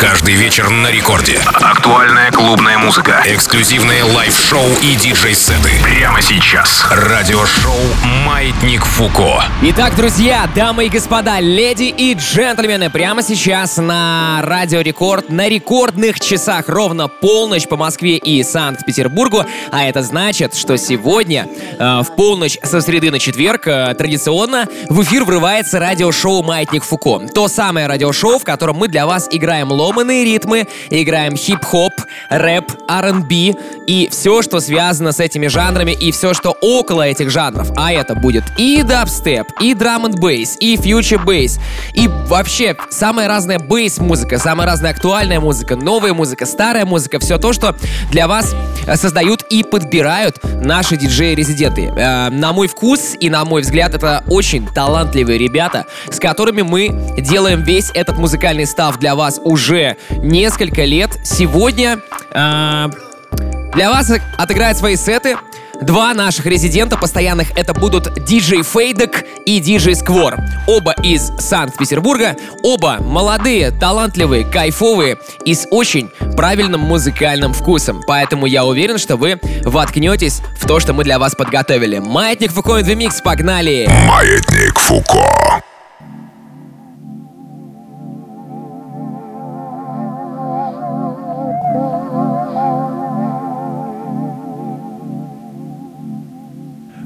Каждый вечер на рекорде. Актуальная клубная музыка. Эксклюзивные лайв-шоу и диджей-сеты. Прямо сейчас. Радиошоу «Маятник Фуко». Итак, друзья, дамы и господа, леди и джентльмены, прямо сейчас на Радио Рекорд, на рекордных часах ровно полночь по Москве и Санкт-Петербургу. А это значит, что сегодня э, в полночь со среды на четверг э, традиционно в эфир врывается радиошоу «Маятник Фуко». То самое радиошоу, в котором мы для вас играем ломаные ритмы, играем хип-хоп, рэп, R&B и все, что связано с этими жанрами и все, что около этих жанров. А это будет и дабстеп, и драм н бейс, и фьючер бейс, и вообще самая разная бейс-музыка, самая разная актуальная музыка, новая музыка, старая музыка, все то, что для вас э, создают и подбирают наши диджеи-резиденты. Э, на мой вкус и на мой взгляд, это очень талантливые ребята, с которыми мы делаем весь этот музыкальный став для вас уже несколько лет. Сегодня э, для вас отыграют свои сеты Два наших резидента постоянных это будут диджей Фейдек и диджей Сквор. Оба из Санкт-Петербурга, оба молодые, талантливые, кайфовые и с очень правильным музыкальным вкусом. Поэтому я уверен, что вы воткнетесь в то, что мы для вас подготовили. Маятник Фуко и Микс, погнали! Маятник Фуко.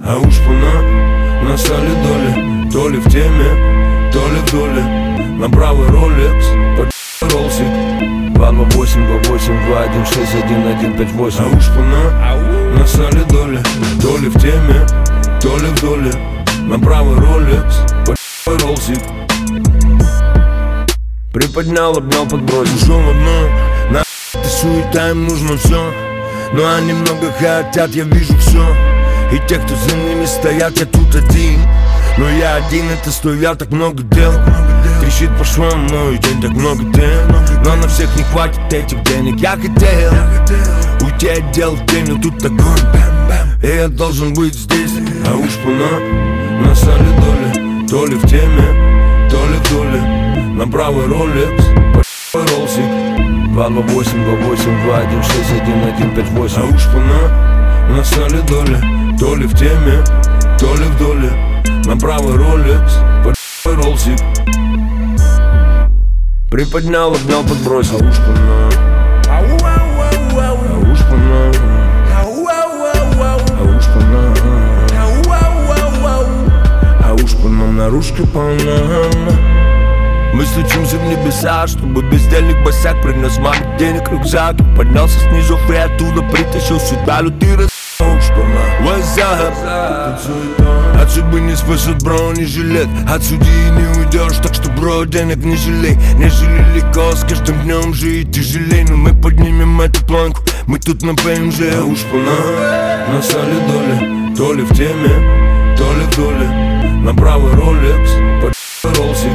А уж пона на доли То ли в теме, то ли в доле. На правый роликс, ролсик 228, 28, 216, 1158 А уж пона на доли То ли в теме, то ли в доле. На правый роликс, ролсик Приподнял, обнял, подбросил. Шел одно, на ты суета, им нужно все Но они много хотят, я вижу все и те, кто за ними стоят, я тут один. Но я один, это стоят так много дел. Трещит по швам мой день, так много дел. Но на всех не хватит этих денег Я хотел. Уйти от дел в день, но тут огонь И я должен быть здесь А уж пона на сале доли То ли в теме, то ли в доле. На правый роликс, по ролсик 228, 28, 216, 1158 А уж пона на сале доли то ли в теме, то ли в доле. На правый роликс, под ролсик Приподнял, обнял, подбросил. Ушко на А ушко на А ушко на А ушко нам наружки полна. Мы стучимся в небеса, чтобы бездельник босяк Принес маме денег рюкзак. Поднялся снизу и оттуда притащил сюда лютыры What's up? От судьбы не спасет бронежилет От судьи не уйдешь, так что бро, денег не жалей. Не жалели с каждым днем жить тяжелей. Но мы поднимем эту планку, мы тут на ПМЖ Уж пона, на сале доли То ли в теме, то ли в доле. На правый роликс, под ролсик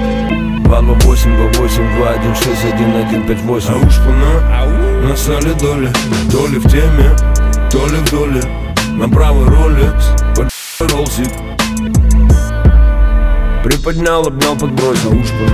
228, 28, 216, 1158 А уж пона, на сале доли То ли в теме, то ли в доле Направо рулит большой ролзик Приподнял, обнял, подбросил Уж по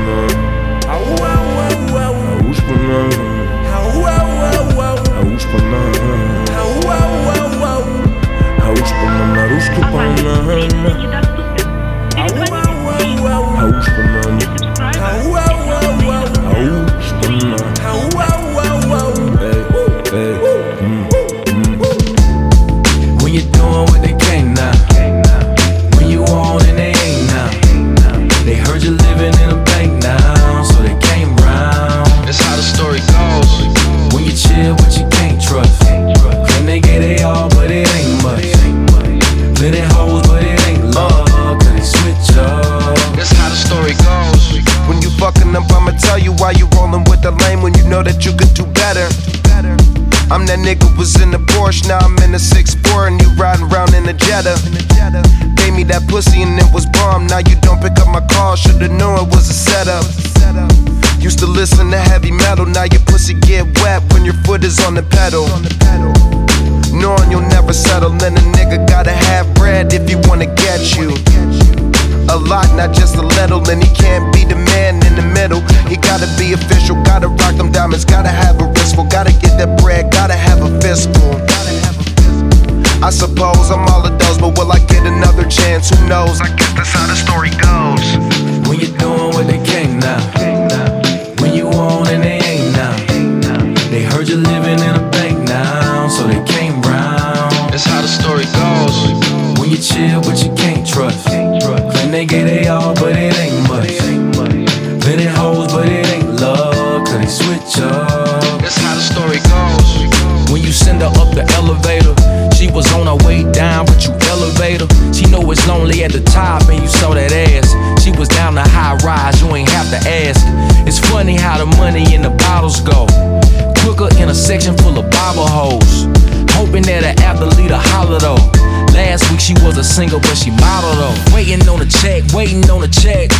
at the top and you saw that ass. She was down the high rise, you ain't have to ask. It's funny how the money and the bottles go. Quicker in a section full of Bible hoes. Hoping that her athlete a holler though. Last week she was a single, but she modeled though. Waiting on a check, waiting on a check.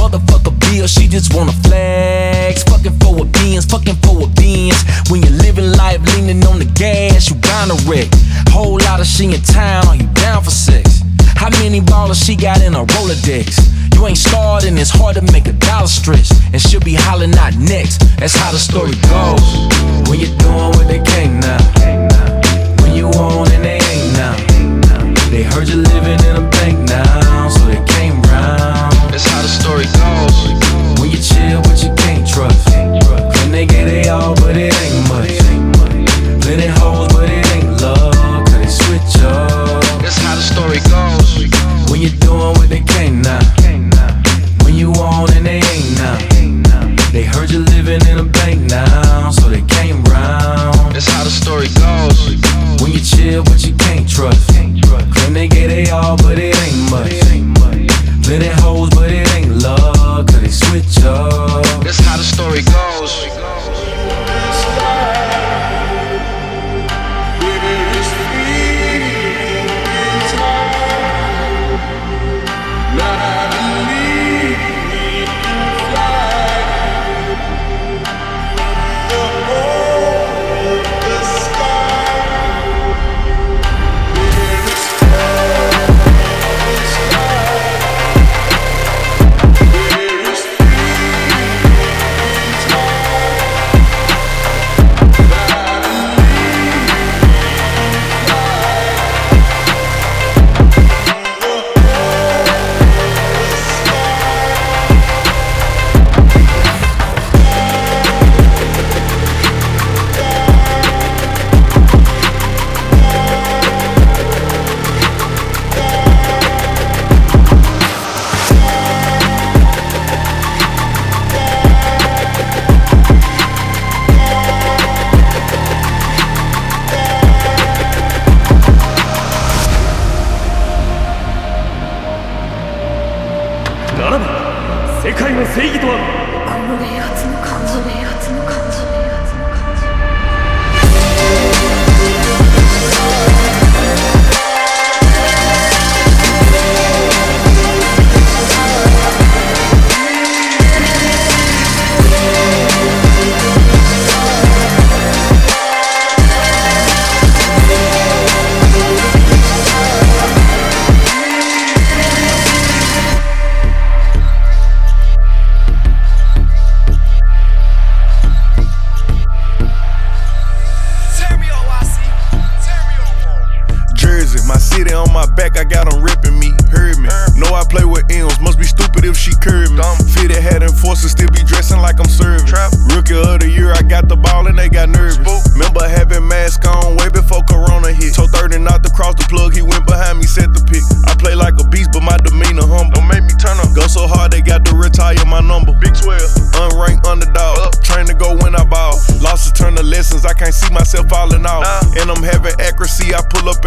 Motherfucker bill, she just wanna flex. Fucking for a beans, fucking for a beans. When you're living life leaning on the gas, you bound to wreck. Whole lot of she in town, are you down for sex? How many ballers she got in a Rolodex? You ain't starred and it's hard to make a dollar stretch. And she'll be hollering out next. That's how the story goes. When you're doing what they can't now. When you on and they ain't now. They heard you living in a bank now, so they came round. That's how the story goes. When you chill, but you can't trust. Claim they get they all,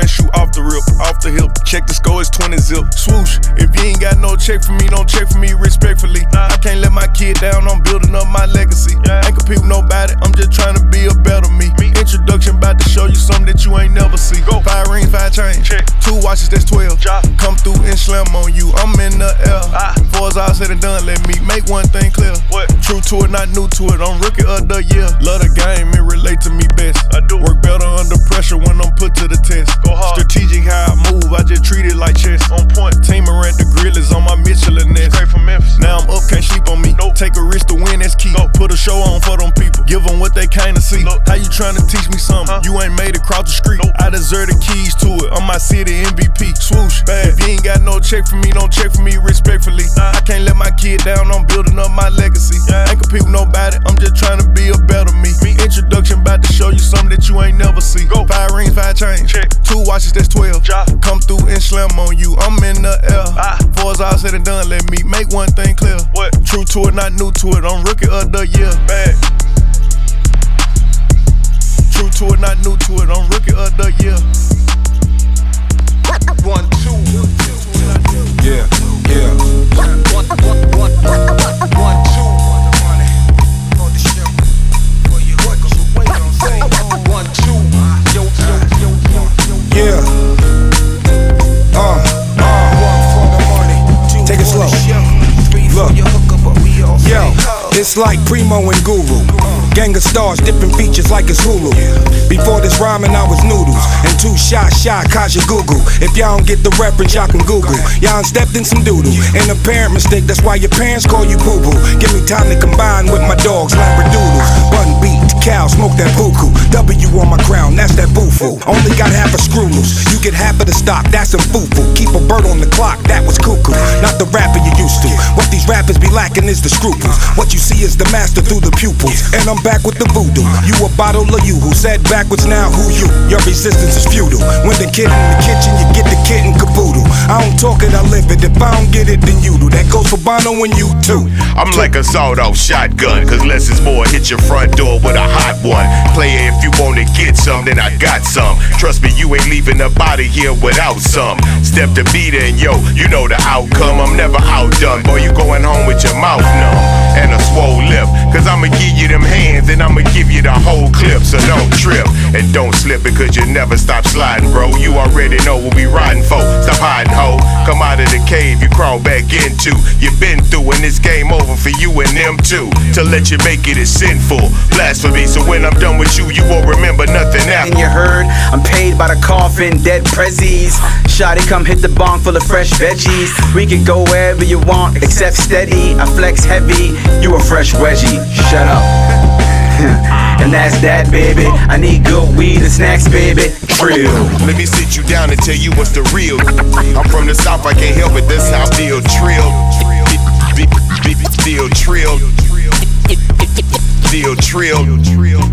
and shoot off the rip, off the hip. Check the score, it's 20 zip. Swoosh, if you ain't got no check for me, don't check for me respectfully. I can't let my kid down, I'm building up my legacy. Ain't compete with nobody, I'm just trying to be a better me. Introduction about to show you something that you ain't never see. Go. Five rings, five chains. Check. Two watches, that's 12. Come through and slam on you, I'm in the air. Ah. Before it's all said and done, let me make one thing clear. What? True to it, not new to it, I'm rookie of the year. Love the game, it relate to me best. I do. Work better under pressure when I'm put to the test. Go hard. Strategic how I move, I just treat it like chess. On point. Team rent the grill is on my Michelin nest. Straight from Memphis. Now I'm up, can't sleep on me. Nope. Take a risk to win, that's key. Nope. Put a show on for them people. Give them what they came to see. Nope. How you trying to teach me something? You ain't made it cross the street. Nope. I deserve the keys to it. I'm my city MVP. Swoosh. Bad. If you ain't got no check for me, don't check for me respectfully. I can't let my kid down, I'm building up my legacy. Ain't compete with nobody, I'm just trying to be a better me. Introduction about to show you something that you ain't never see. Go. Five rings, five chains. Check. Two watches, that's 12. Come through and slam on you, I'm in the air. Ah. Before it's all said and done, let me make one thing clear. What? True to it, not new to it, I'm rookie of the year. Bad. True to it, not new to it, I'm rookie of the year. One, two. Yeah, yeah. One, one, one, one, one, two. Just like Primo and Guru. Gang of stars, dipping features like it's Hulu. Before this rhyming, I was noodles. And two shot shot, Kaja Google. If y'all don't get the reference, y'all can Google. Y'all stepped in some doodle. An apparent mistake, that's why your parents call you poo poo. Give me time to combine with my dogs. That buku. W on my crown, that's that boofoo. Only got half a screw loose. You get half of the stock, that's some foo foo. Keep a bird on the clock, that was cuckoo. Not the rapper you used to. What these rappers be lacking is the scruples. What you see is the master through the pupils. And I'm back with the voodoo. You a bottle of you who said backwards now who you? Your resistance is futile. When the kid in the kitchen, you get the kid in caboodle. I don't talk it, I live it. If I don't get it, then you do. That goes for Bono and you too. I'm like a sawed off shotgun, cause less is more. Hit your front door with a hot one. Player, if you wanna get some, then I got some. Trust me, you ain't leaving the body here without some. Step to beat and yo, you know the outcome. I'm never outdone. Boy, you going home with your mouth numb and a swole lip. Cause I'ma give you them hands and I'ma give you the whole clip. So don't trip and don't slip because you never stop sliding, bro. You already know what we riding for. Stop hiding, ho. Come out of the cave you crawl back into. You've been through and it's game over for you and them too. To let you make it is sinful. Blasphemy. So when I'm done with you, you won't remember nothing after. And you heard, I'm paid by the coffin, dead prezzies. Shotty, come hit the bong full of fresh veggies. We can go wherever you want, except steady. I flex heavy, you a fresh wedgie. Shut up. and that's that, baby. I need good weed and snacks, baby. Trill. Let me sit you down and tell you what's the real. I'm from the south, I can't help it. That's how I feel trill. Feel trill. Feel trill.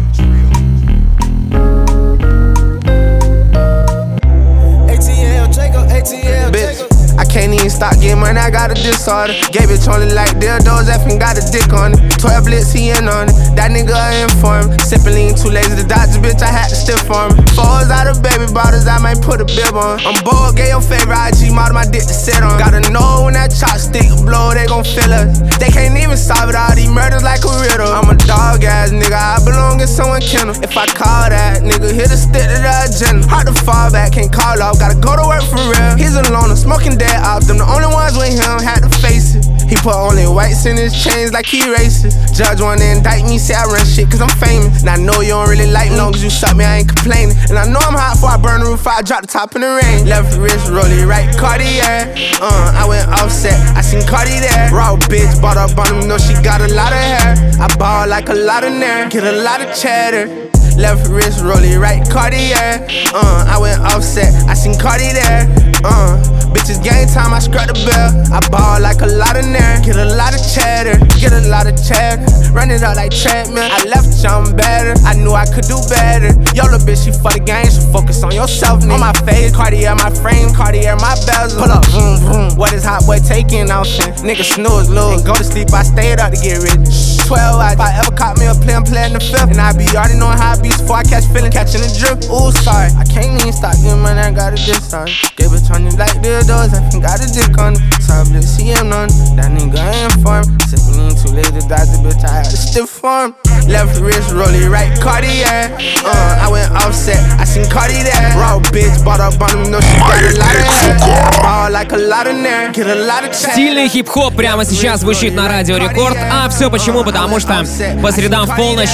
Bitch. I can't even stop getting money, I got a disorder. Gave it only like dildos, effing got a dick on it. 12 blitz, he in on it. That nigga I informed. Sipping lean, too lazy to dodge, bitch, I had to stiff for him. Fours out of baby bottles, I might put a bib on. I'm bored, get your favorite IG model, my dick to sit on. Gotta know when that chopstick blow, they gon' feel us. They can't even solve it, all these murders like a riddle. I'm a dog ass nigga, I belong in someone kennel. If I call that nigga, hit a stick to the agenda. Hard to fall back, can't call off, gotta go to work for real. He's a loner, smoking dead off, them the only ones with him, had to face it. He put only whites in his chains like he racist. Judge wanna indict me, say I run shit cause I'm famous. And I know you don't really like me, long you suck me, I ain't complaining. And I know I'm hot before I burn the roof, I drop the top in the rain. Left wrist, rolling right, Cartier. Uh, I went offset, I seen Cardi there. Raw bitch, bought up on him, know she got a lot of hair. I ball like a lot of nerve, get a lot of cheddar. Left wrist, rolling right, Cartier. Uh, I went offset, I seen Cardi there. Uh, bitches game time, I scrap the bell. I ball like a lot of nerve, get a lot of cheddar, get a lot of cheddar. Run it up like treadmill. I left you better, I knew I could do better. Yo, little bitch, she for the game, so focus on yourself, nigga. On my face, Cartier, my frame, Cartier, my bezel. Pull up, vroom, vroom. What is hot boy taking out shit? Nigga snooze, lose. And go to sleep, I stayed up to get rich. 12 hours, if I ever caught me a play, I'm playing the fifth. And I be already knowing how I be before I catch feeling, catching the drip. Ooh, sorry, I can't even stop getting money, I got a diss sorry. Gave it on you like the doors, I think got a dick on it. Tablet CM on that nigga I ain't farm. Sipping in too late to dodge the bitch, I had to stiff farm. Left wrist, rolling right, Cartier. Uh, I went offset, I seen Cardi there. Raw bitch, bought up on him, no she got a lot of hair. Ball like a lot of nerve, get a lot of check. Стильный хип-хоп прямо сейчас звучит на Радио Рекорд. А все почему? Потому что по средам в полночь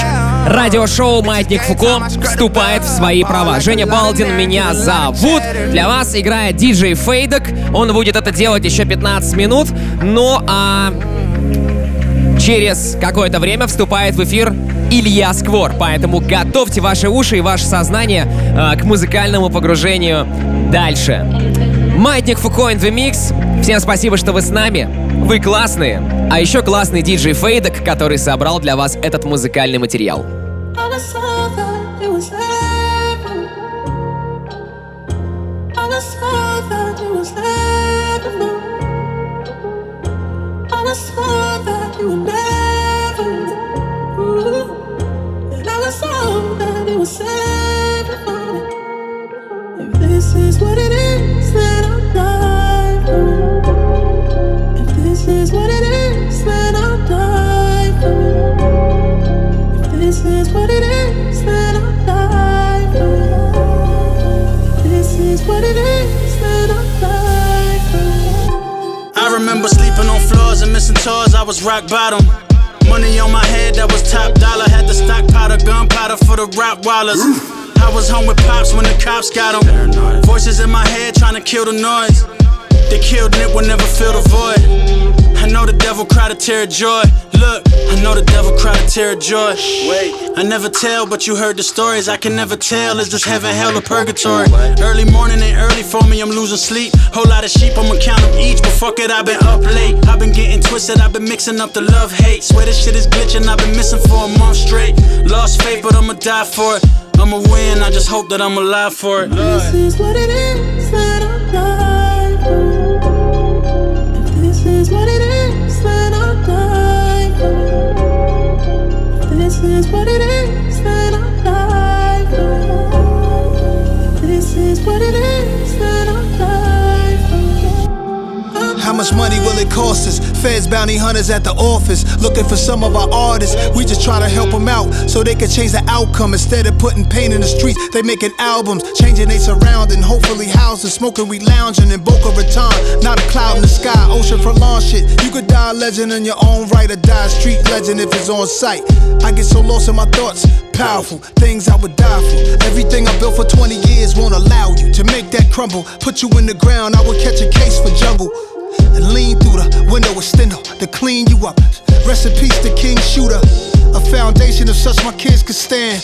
радиошоу «Маятник Фуко» вступает в свои права. Женя Балдин меня зовут. Для вас играет диджей Фейдок. Он будет это делать еще 15 минут. Ну а через какое-то время вступает в эфир Илья Сквор. Поэтому готовьте ваши уши и ваше сознание э, к музыкальному погружению дальше. Маятник Фуко in the Mix. Всем спасибо, что вы с нами. Вы классные. А еще классный диджей Фейдок, который собрал для вас этот музыкальный материал. It. I sleeping on floors and missing tours, I was rock bottom. Money on my head, that was top dollar. Had to stockpile gunpowder for the Rottweilers. I was home with pops when the cops got them. Voices in my head trying to kill the noise. They killed Nip will never fill the void. I know the devil cried a tear of joy. Look, I know the devil cried a tear of joy. Wait, I never tell, but you heard the stories. I can never tell. Is this heaven, hell, or purgatory? Early morning ain't early for me. I'm losing sleep. Whole lot of sheep, I'ma count them each. But fuck it, I've been up late. I've been getting twisted. I've been mixing up the love hate. Swear this shit is glitching. I've been missing for a month straight. Lost faith, but I'ma die for it. I'ma win. I just hope that I'm alive for it. This is what it is that I'm. If this is what it is, is what it is, much money will it cost us? Feds, bounty hunters at the office, looking for some of our artists. We just try to help them out so they can change the outcome. Instead of putting pain in the streets, they making albums, changing they surrounding. Hopefully, houses, smoking, we lounging in Boca Raton. Not a cloud in the sky, ocean for lawn shit. You could die a legend in your own right or die a street legend if it's on sight. I get so lost in my thoughts, powerful things I would die for. Everything I built for 20 years won't allow you to make that crumble. Put you in the ground, I would catch a case for jungle and lean through the window steno to clean you up. Rest in peace to King Shooter, a foundation of such my kids could stand.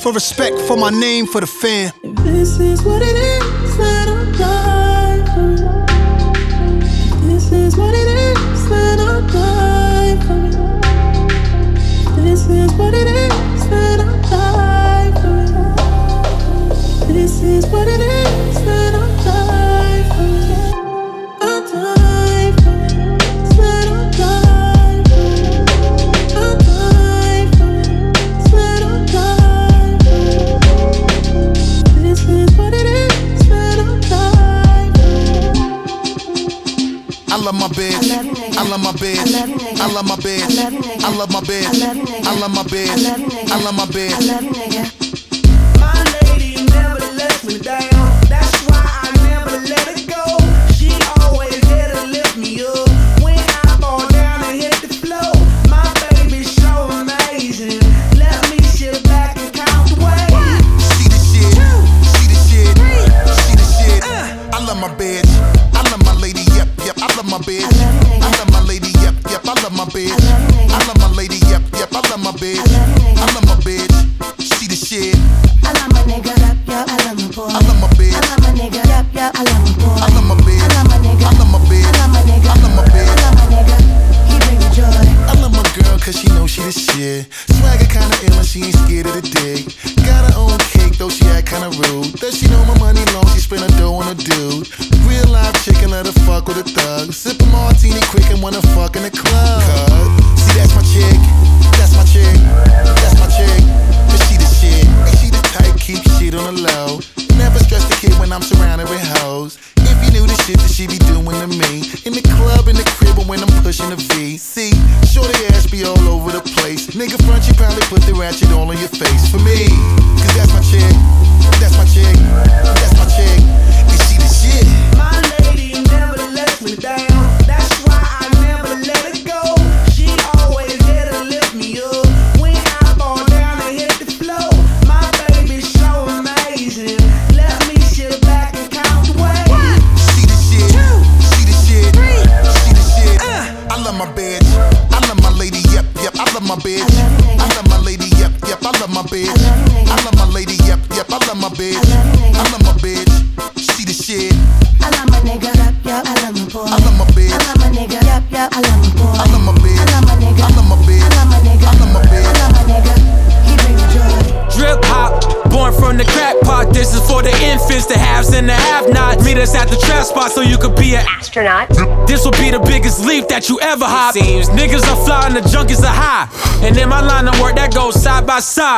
For respect for my name for the fam. This is what it is that I'm dying for. If this is what it is, then I'll die for. If this is what it is, I love my bed. I love you, nigga. I love my bed. I love you, nigga. I love my bed. I love you, nigga. I love my bed. I love you, nigga. I love my bed. I love my bed.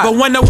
But when the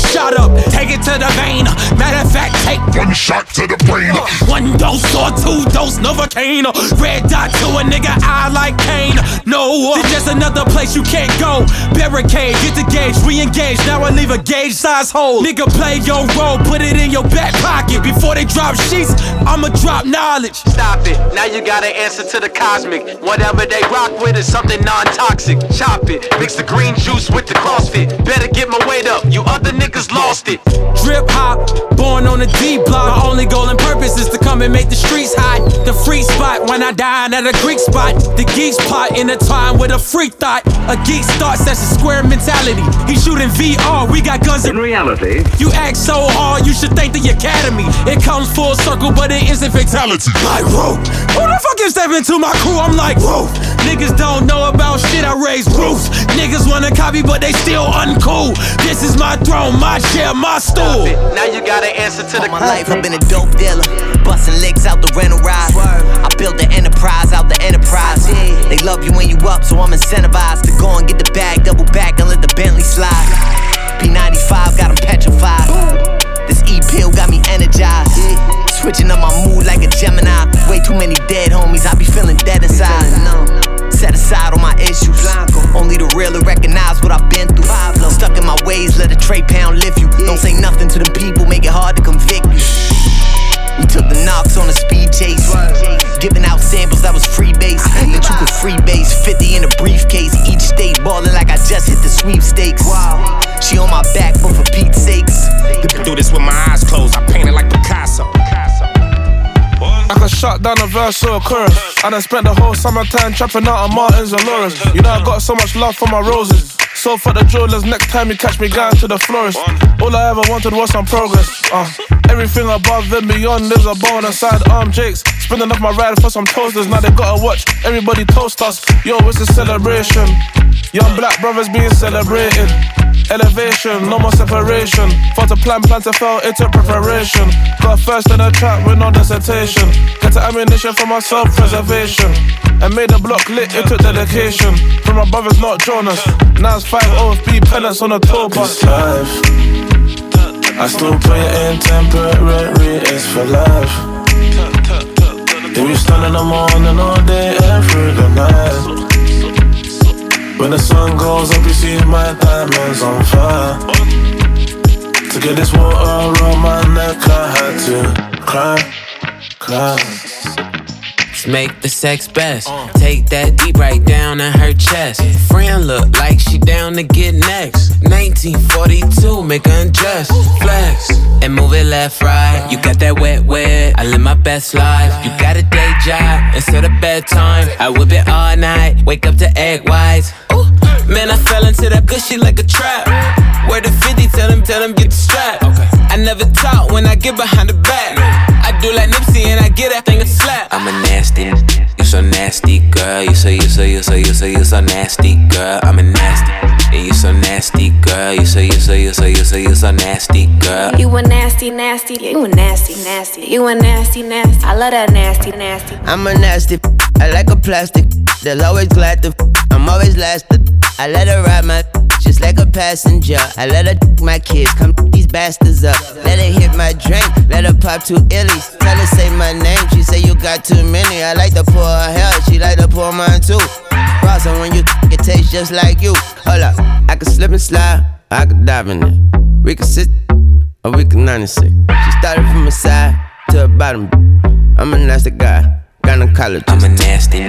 block gets shot up. Take it to the vein. Matter of fact, take one shot to the brain. Uh, one dose or two dose Novocaine. Uh, red dot to a nigga eye like Kane. No, uh, it's just another place you can't go. Barricade, get the gauge, re-engage. Now I leave a gauge size hole. Nigga, play your role, put it in your back pocket. Before they drop sheets, I'ma drop knowledge. Stop it, now you gotta answer to the cosmic. Whatever they rock with is something non-toxic. Chop it, mix the green juice with the CrossFit. Better get my weight up, you other niggas lost it. Drip hop, born on the D block. My only goal and purpose is to come and make the streets hot. The free spot when I dine at a Greek spot. The geeks pot in a time with a freak thought. A geek starts that's a square mentality. He shooting VR, we got guns in reality. You act so hard, you should thank the academy. It comes full circle, but it isn't fatality. Like, whoa, who the fuck is stepping to my crew? I'm like, whoa. Niggas don't know about shit, I raise roofs. Niggas wanna copy, but they still uncool. This is my throne, my chair, my stool. Now you gotta answer to the All my life I've been a dope dealer, busting licks out the rental ride. I built the enterprise out the enterprise. They love you when you up, so I'm incentivized to go and get the bag, double back, and let the Bentley slide. P95 got them petrified. This E pill got me energized. Switching up my mood like a Gemini. Way too many dead homies, I be feeling dead inside. Set aside all my issues. Only the real will recognize what I've been through. Stuck in my ways, let a tray pound lift you. Don't say nothing to them people, make it hard to convict you. We took the knocks on a speed chase. Giving out samples that was free base. That you could free base. 50 in a briefcase. Each state ballin' like I just hit the sweepstakes. Wow. She on my back, but for Pete's sakes. Do this with my eyes closed. I painted like Picasso. I can shut down a verse or a chorus. I done spent the whole summertime trapping out on Martins and Lawrence. You know I got so much love for my roses. So for the jewelers, next time you catch me going to the florist. All I ever wanted was some progress. Uh, everything above and beyond is a bonus. Side arm Jakes, spinning off my ride for some toasters. Now they gotta watch everybody toast us. Yo, it's a celebration. Young black brothers being celebrated. Elevation, no more separation. For to plan, plan to fail, it took preparation. Got first in the trap with no dissertation. Get the ammunition for my self preservation. And made the block lit, it took dedication. From my brothers, not Jonas. Now it's 5 OFB pellets on a tour bus. life. I still it in temporary, it's for life. If you stand in the morning all day and through the night. When the sun goes up, you see my diamonds on fire. To get this water around my neck, I had to cry, cry. Let's make the sex best. Take that deep right down in her chest. Friend look like she down to get next. 1942, make her undress. Flex and move it left, right. You got that wet, wet. I live my best life. You got a day job instead of bedtime. I whip it all night. Wake up to egg whites. Ooh. Man, I fell into that shit like a trap. Where the 50, tell them, tell them get the strap. I never talk when I get behind the back. I do like Nipsey and I get that thing a slap. I'm a nasty, you so nasty, girl. You so, you so, you so, you so, you so nasty, girl. I'm a nasty, and you so nasty, girl. You so, you so, you so, you so, you so nasty, girl. You a nasty, nasty, you a nasty, nasty, you a nasty, nasty. I love that nasty, nasty. I'm a nasty, I like a plastic. They'll always glad to. I'm always lasted. I let her ride my just like a passenger. I let her my kids come bastards up. Let her hit my drink, let her pop two illies. Tell her say my name, she say you got too many. I like to pour her hair, she like to pour mine too. Ross, and when you it tastes just like you. Hold up, I can slip and slide, I can dive in it. We can sit, or we can 96. She started from the side to the bottom. I'm a nasty guy. Gynecologist. I'm a nasty,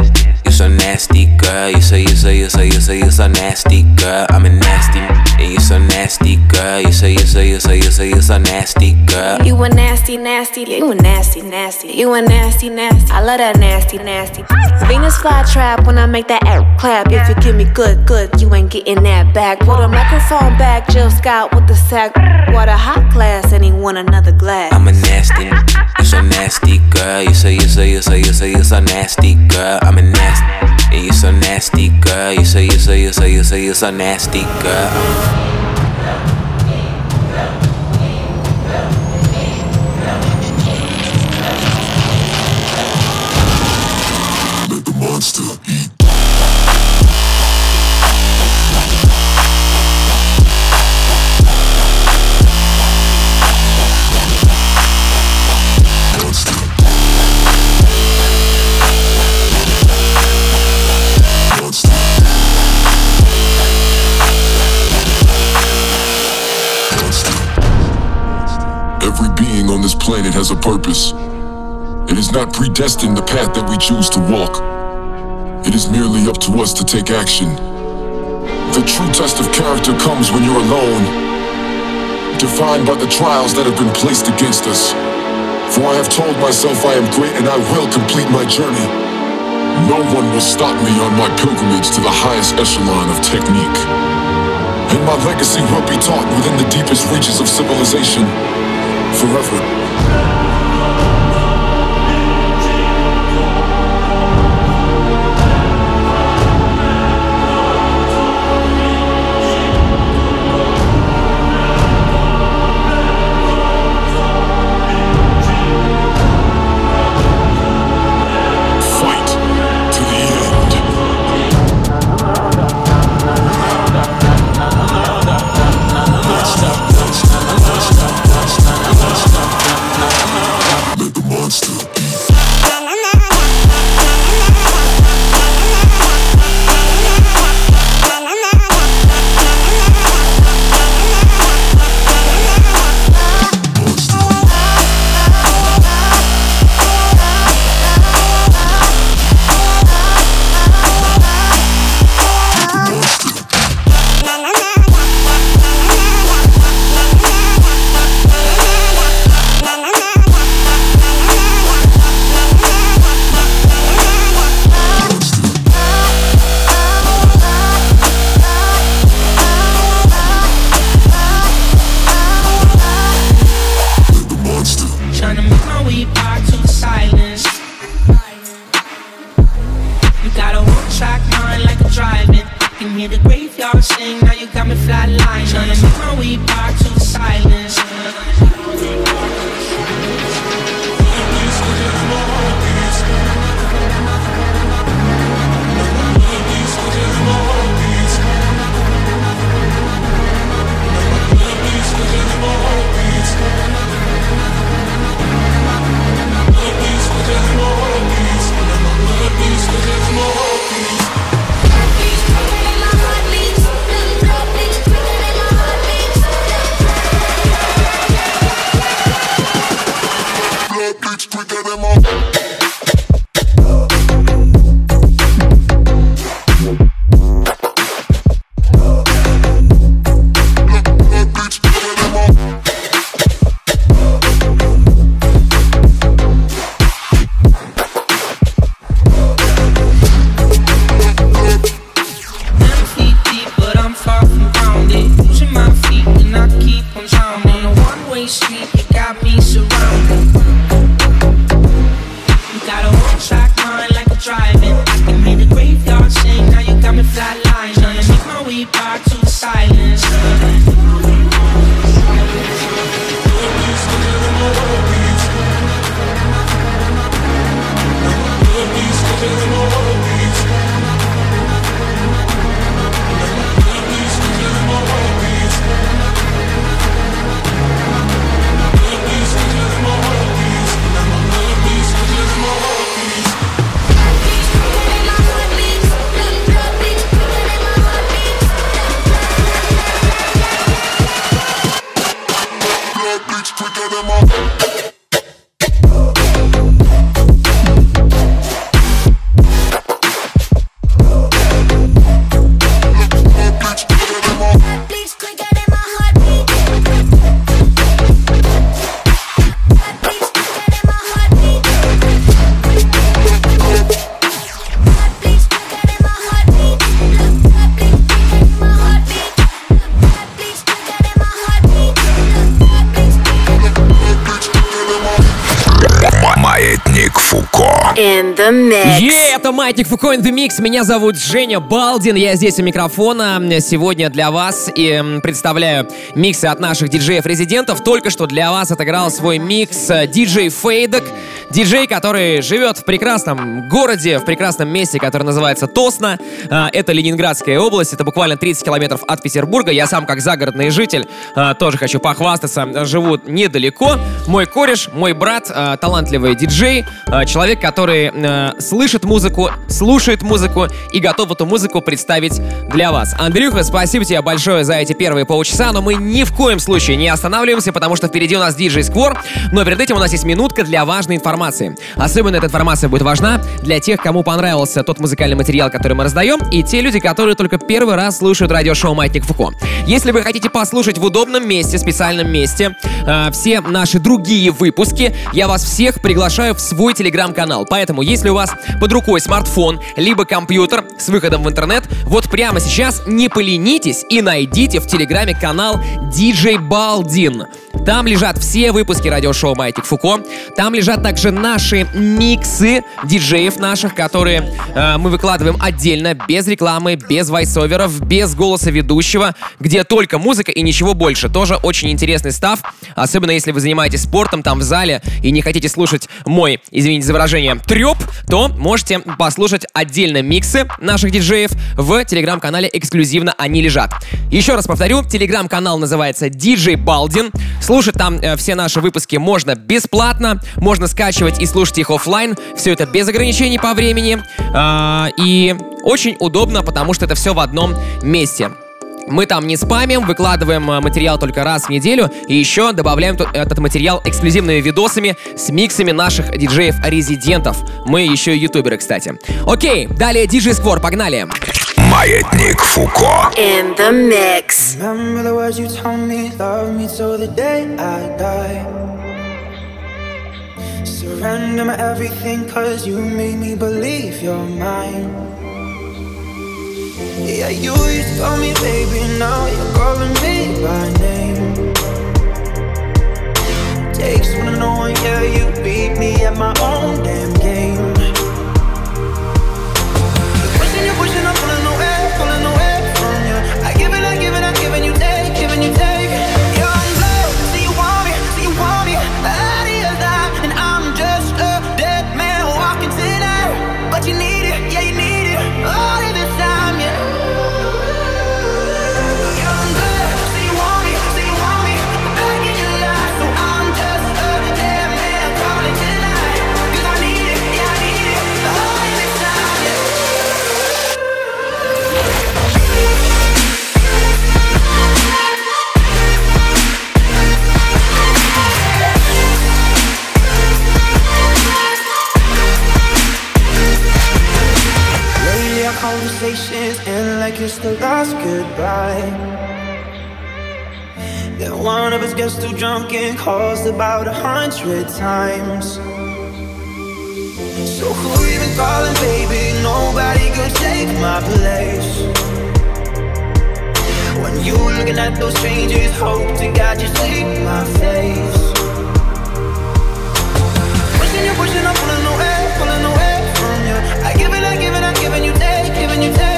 so nasty, girl. You so, you so, you so, you so, you so nasty, girl. I'm a nasty, and you so nasty, girl. You so, you so, you so, you so, you so nasty, girl. You a nasty, nasty, you a nasty, nasty, you a nasty, nasty. I love that nasty, nasty. Venus fly trap when I make that air clap. If you give me good, good, you ain't getting that back. Put a microphone back, Jill Scott with the sack. Water hot glass, and he want another glass. I'm a nasty, you so nasty, girl. You so, you so, you so, you so, you so nasty, girl. I'm a nasty, and you so nasty, girl. You so, you so, you so, you so, you so nasty, girl. Planet has a purpose. It is not predestined the path that we choose to walk. It is merely up to us to take action. The true test of character comes when you're alone, defined by the trials that have been placed against us. For I have told myself I am great and I will complete my journey. No one will stop me on my pilgrimage to the highest echelon of technique. And my legacy will be taught within the deepest reaches of civilization forever. Fight the mix. Yeah. Маятник Фуко in the Mix. Меня зовут Женя Балдин. Я здесь у микрофона сегодня для вас и представляю миксы от наших диджеев-резидентов. Только что для вас отыграл свой микс э, диджей Фейдек. Диджей, который живет в прекрасном городе, в прекрасном месте, которое называется Тосно. А, Это Ленинградская область, это буквально 30 километров от Петербурга. Я сам, как загородный житель, а, тоже хочу похвастаться, живу недалеко. Мой кореш, мой брат, талантливый диджей, человек, который слышит музыку, слушает музыку и готов эту музыку представить для вас. Андрюха, спасибо тебе большое за эти первые полчаса, но мы ни в коем случае не останавливаемся, потому что впереди у нас диджей Сквор, но перед этим у нас есть минутка для важной информации. Особенно эта информация будет важна для тех, кому понравился тот музыкальный материал, который мы раздаем, и те люди, которые только первый раз слушают радиошоу «Маятник Фуко». Если вы хотите послушать в удобном месте, специальном месте, э, все наши другие выпуски, я вас всех приглашаю в свой телеграм-канал. Поэтому, если у вас под рукой смартфон, либо компьютер с выходом в интернет, вот прямо сейчас не поленитесь и найдите в телеграме канал DJ Балдин. Там лежат все выпуски радиошоу «Маятник Фуко». Там лежат также наши миксы диджеев наших, которые э, мы выкладываем отдельно, без рекламы, без вайсоверов, без голоса ведущего, где только музыка и ничего больше. Тоже очень интересный став, особенно если вы занимаетесь спортом там в зале и не хотите слушать мой, извините за выражение, треп, то можете послушать отдельно миксы наших диджеев в телеграм-канале эксклюзивно они лежат. Еще раз повторю, телеграм-канал называется DJ Балдин. Слушать там э, все наши выпуски можно бесплатно, можно скачивать и слушать их офлайн. Все это без ограничений по времени. А, и очень удобно, потому что это все в одном месте. Мы там не спамим, выкладываем э, материал только раз в неделю и еще добавляем этот материал эксклюзивными видосами с миксами наших диджеев-резидентов. Мы еще и ютуберы, кстати. Окей, далее диджей Сквор, погнали! Маятник Фуко. In the mix. Remember the words you told me, love me till the day I die. Surrender my everything, cause you made me believe you're mine. Yeah, you used to call me baby, now you're calling me by name. Takes one to know one, yeah, you beat me at my own damn like it's the last goodbye. Then one of us gets too drunk and calls about a hundred times. So who even calling, baby? Nobody could take my place. When you looking at those strangers, hope to God you see my face. Pushing you, pushing, I'm pulling away, pulling away from you. I give it, I give it, I give it, you take, giving you take.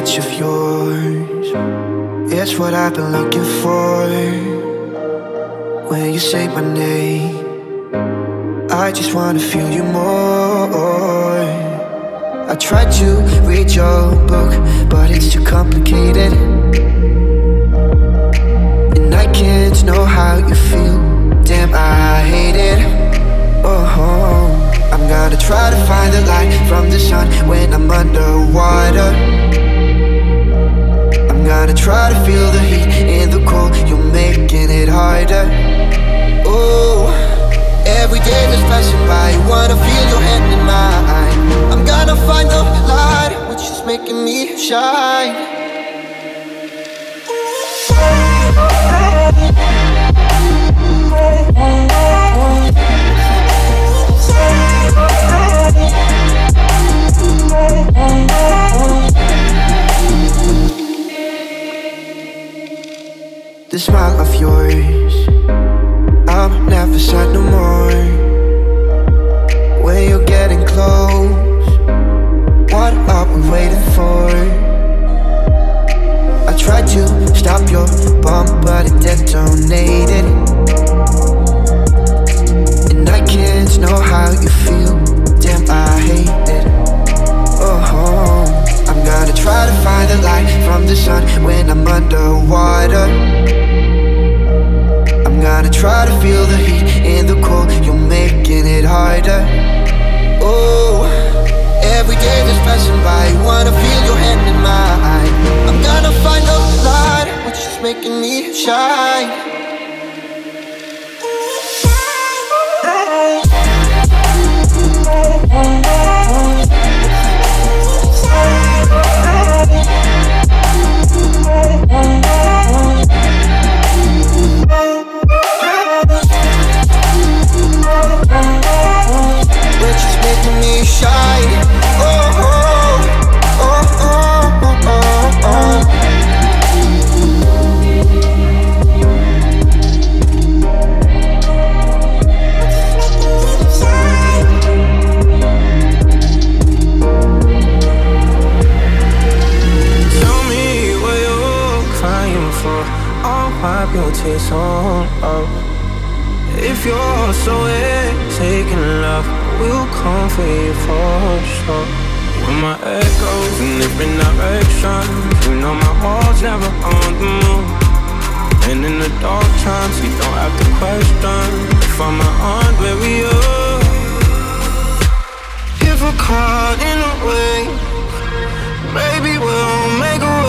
Touch of yours It's what I've been looking for. When you say my name, I just wanna feel you more. I tried to read your book, but it's too complicated. And I can't know how you feel. Damn, I hate it. Oh, I'm gonna try to find the light from the sun when I'm underwater. Gonna try to feel the heat in the cold. You're making it harder. Oh, every day that's passing by, I wanna feel your hand in mine. I'm gonna find the light, which is making me shine. The smile of yours, I'm never sad no more. When you're getting close, what are we waiting for? I tried to stop your bomb, but it detonated. And I can't know how you feel. Damn, I hate it. Oh, I'm gonna try to find the light from the sun when I'm underwater. Gonna try to feel the heat in the cold. You're making it harder. Oh, come for sure. When my echoes in different directions, you know my heart's never on the move. And in the dark times, you don't have to question if I'm on where we are. If we're caught in a wave, maybe we'll make a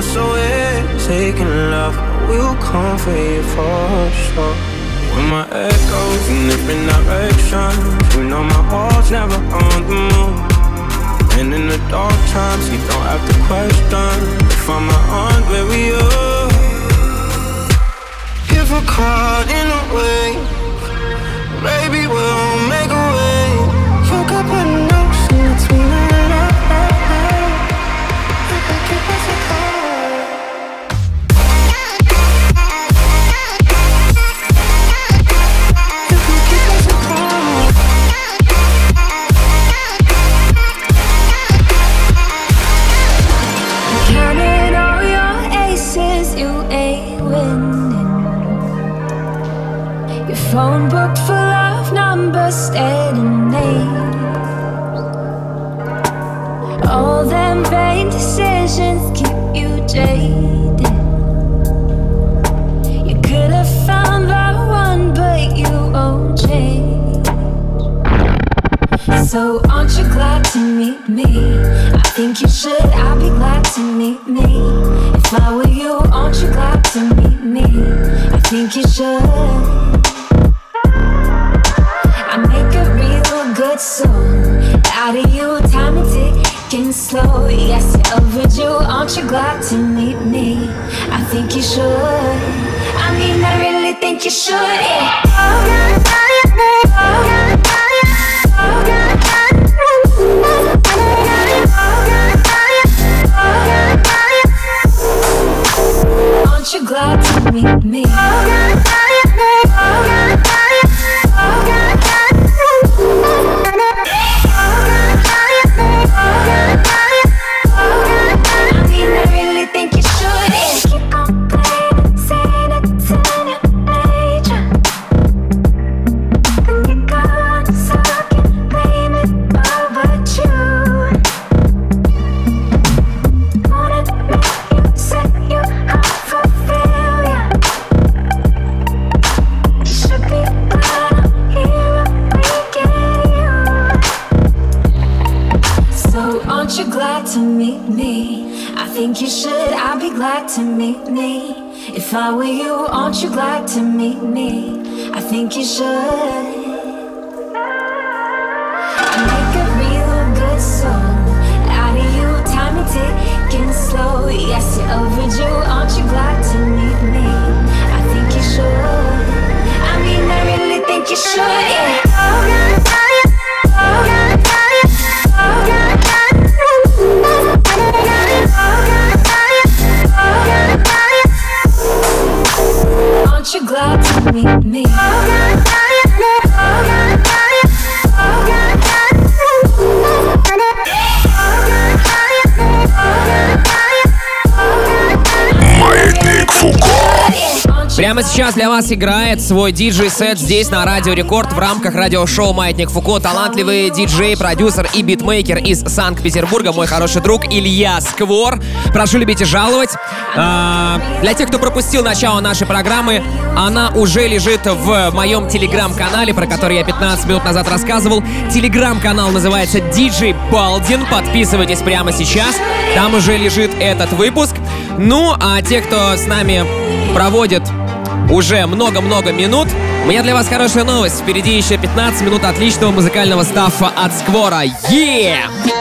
up. If you're taking love, We'll come for you for sure. When my echoes in different directions, you know my heart's never on the move. And in the dark times, you don't have to question if I'm on where we are. If we're caught in a wave, maybe we'll make me? I think you should. I'd be glad to meet me. If I were you, aren't you glad to meet me? I think you should. I make a real good song out of you. Time is ticking slow. Yes, you're overdue. Aren't you glad to meet me? I think you should. I mean, I really think you should. Yeah. Oh, aren't meet me? Прямо сейчас для вас играет свой диджей-сет здесь на Радио Рекорд в рамках радиошоу «Маятник Фуко» талантливый диджей, продюсер и битмейкер из Санкт-Петербурга, мой хороший друг Илья Сквор. Прошу любить и жаловать. А, для тех, кто пропустил начало нашей программы, она уже лежит в моем телеграм-канале, про который я 15 минут назад рассказывал. Телеграм-канал называется DJ Балдин. Подписывайтесь прямо сейчас. Там уже лежит этот выпуск. Ну, а те, кто с нами проводит уже много-много минут. У меня для вас хорошая новость. Впереди еще 15 минут отличного музыкального стаффа от Сквора. Yeah.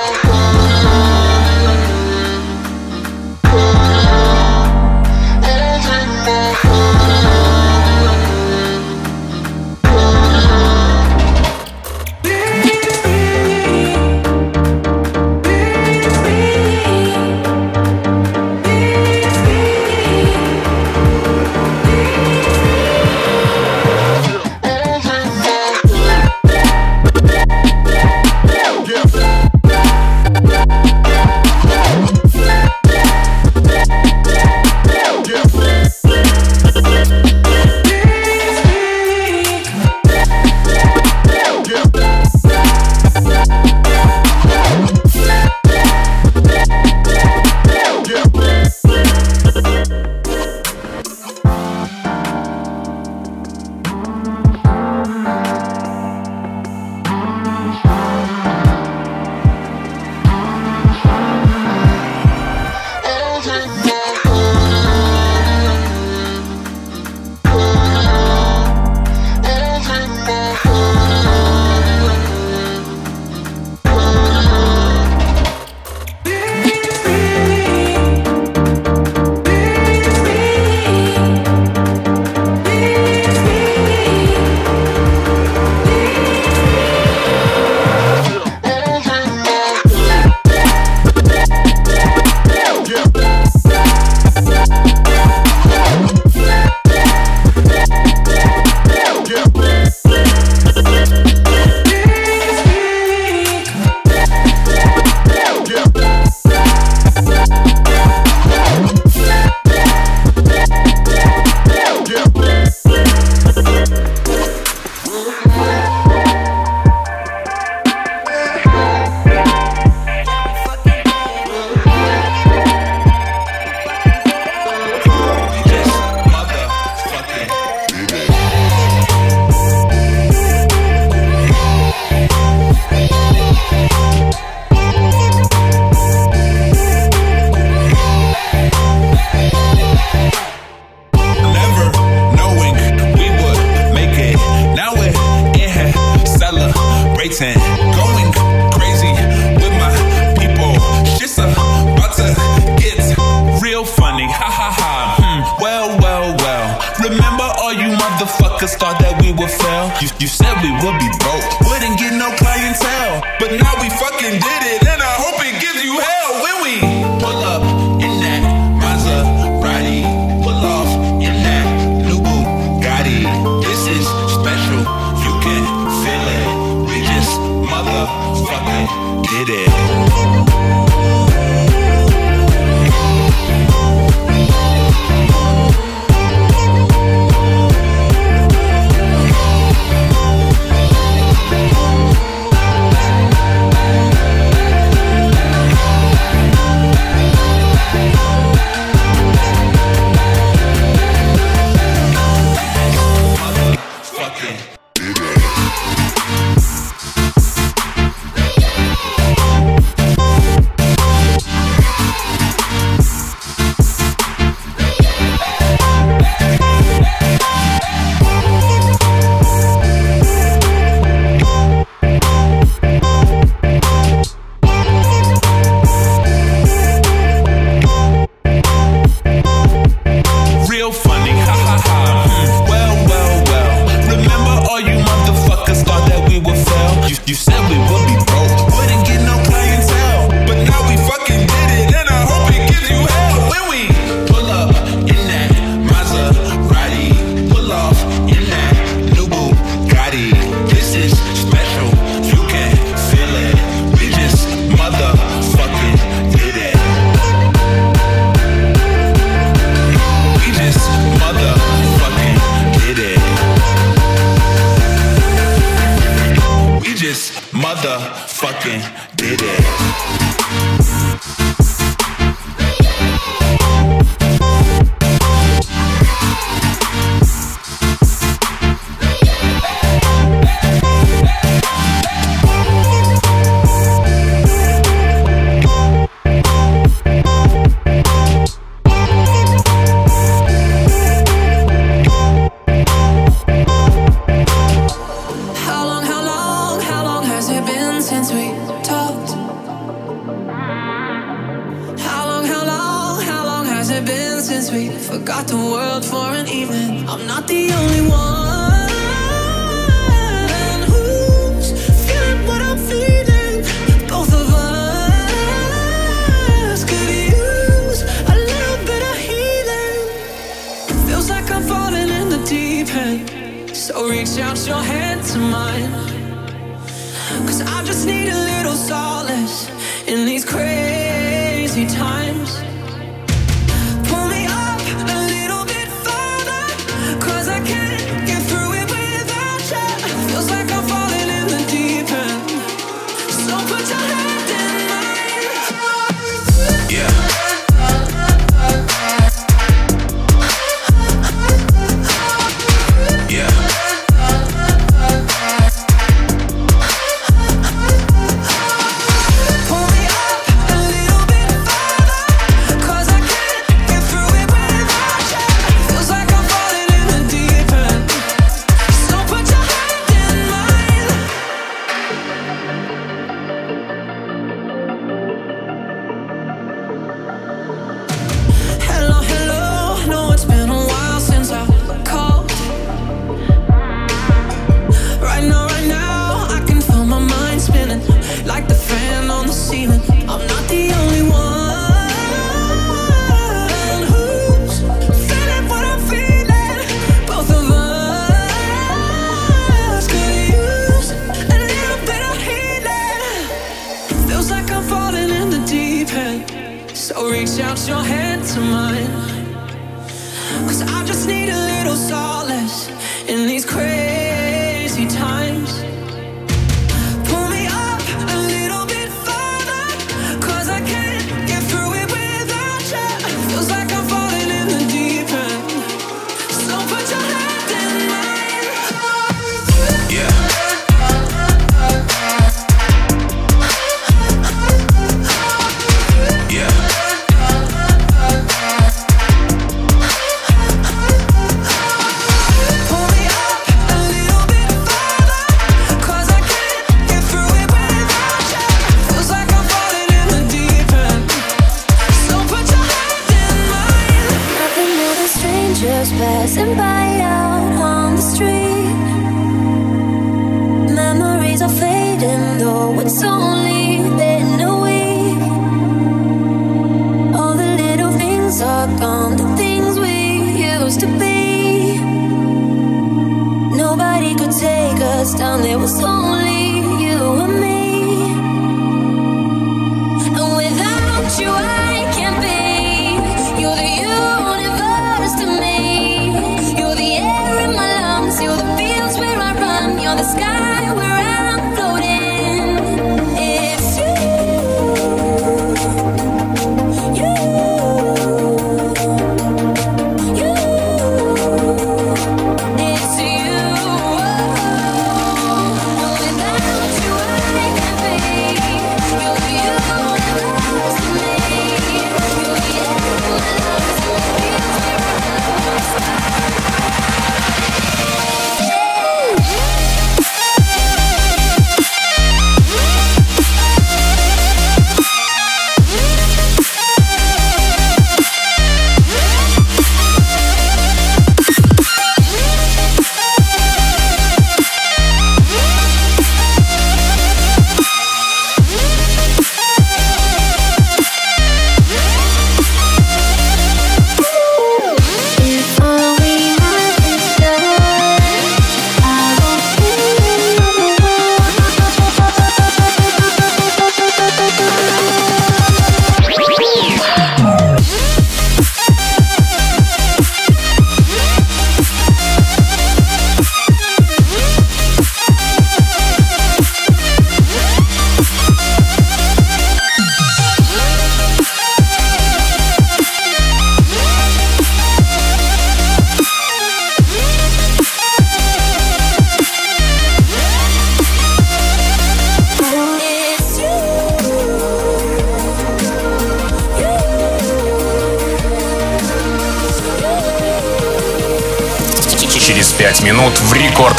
Solace in these crazy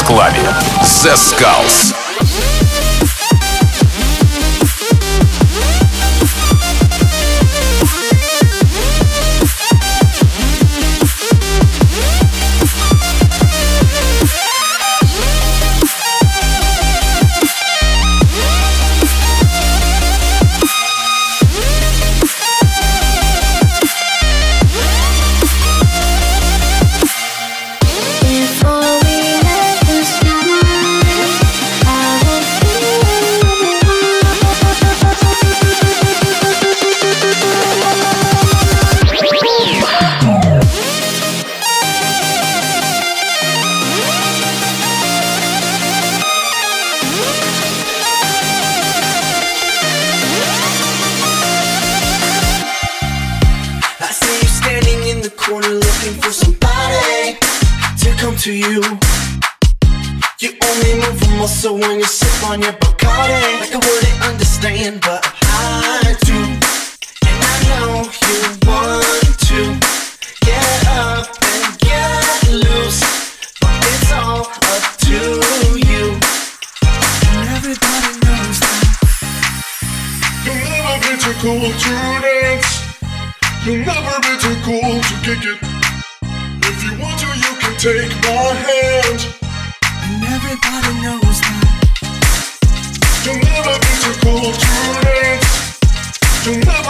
в рекорд-клабе. The Skulls. To dance. You've never been too cool to kick it. If you want to, you can take my hand. And everybody knows that. You've never been too cool to dance. You've never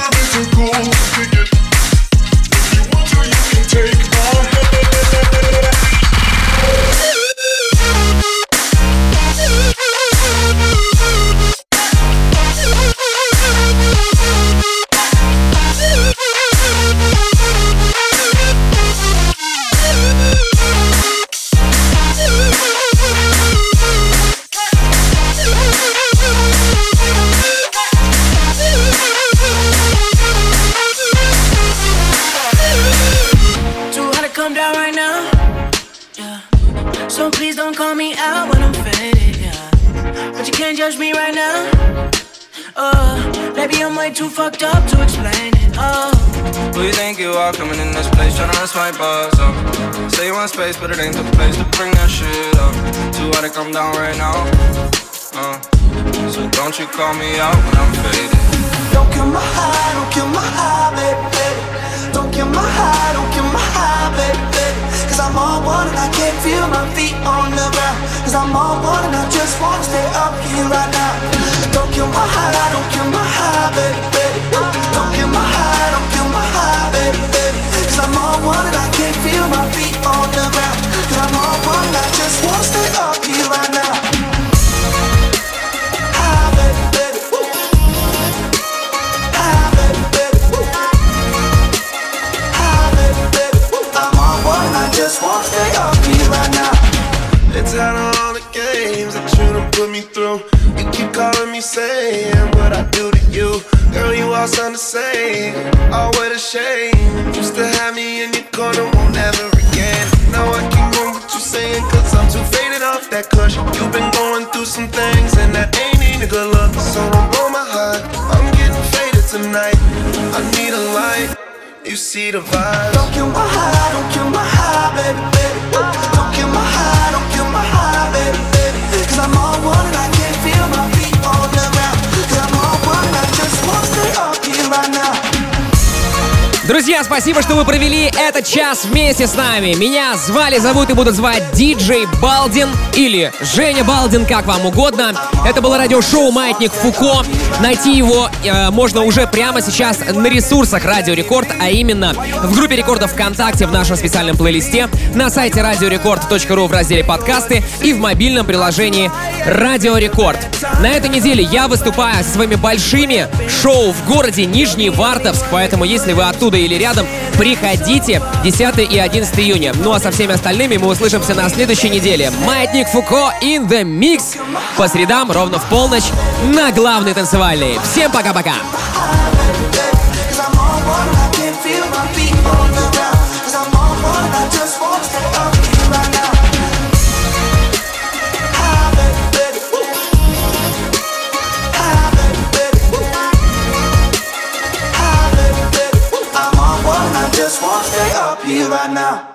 to swipe us up? Say you want space, but it ain't the place to bring that shit up. Too hard to come down right now. Uh, so don't you call me out when I'm faded. Don't kill my high, don't kill my high, baby. Don't kill my high, don't kill my high, baby. Cause I'm on one and I can't feel my feet on the ground. Cause I'm on one and I just wanna stay up here right now. Don't kill my high, don't kill my high, baby. Don't kill my high, don't kill my high, baby. I'm one and I can't feel my feet on the ground. I'm on one I just wanna stay up Спасибо, что вы провели этот час вместе с нами. Меня звали, зовут и будут звать Диджей Балдин или Женя Балдин, как вам угодно. Это было радиошоу «Маятник Фуко». Найти его э, можно уже прямо сейчас на ресурсах Радио Рекорд, а именно в группе рекордов ВКонтакте в нашем специальном плейлисте, на сайте radiorecord.ru в разделе «Подкасты» и в мобильном приложении Радио Рекорд. На этой неделе я выступаю со своими большими шоу в городе Нижний Вартовск, поэтому если вы оттуда или рядом, приходите 10 и 11 июня. Ну а со всеми остальными мы услышимся на следующей неделе. Маятник Фуко in the mix по средам ровно в полночь на главной танцевальной. Всем пока-пока! right now.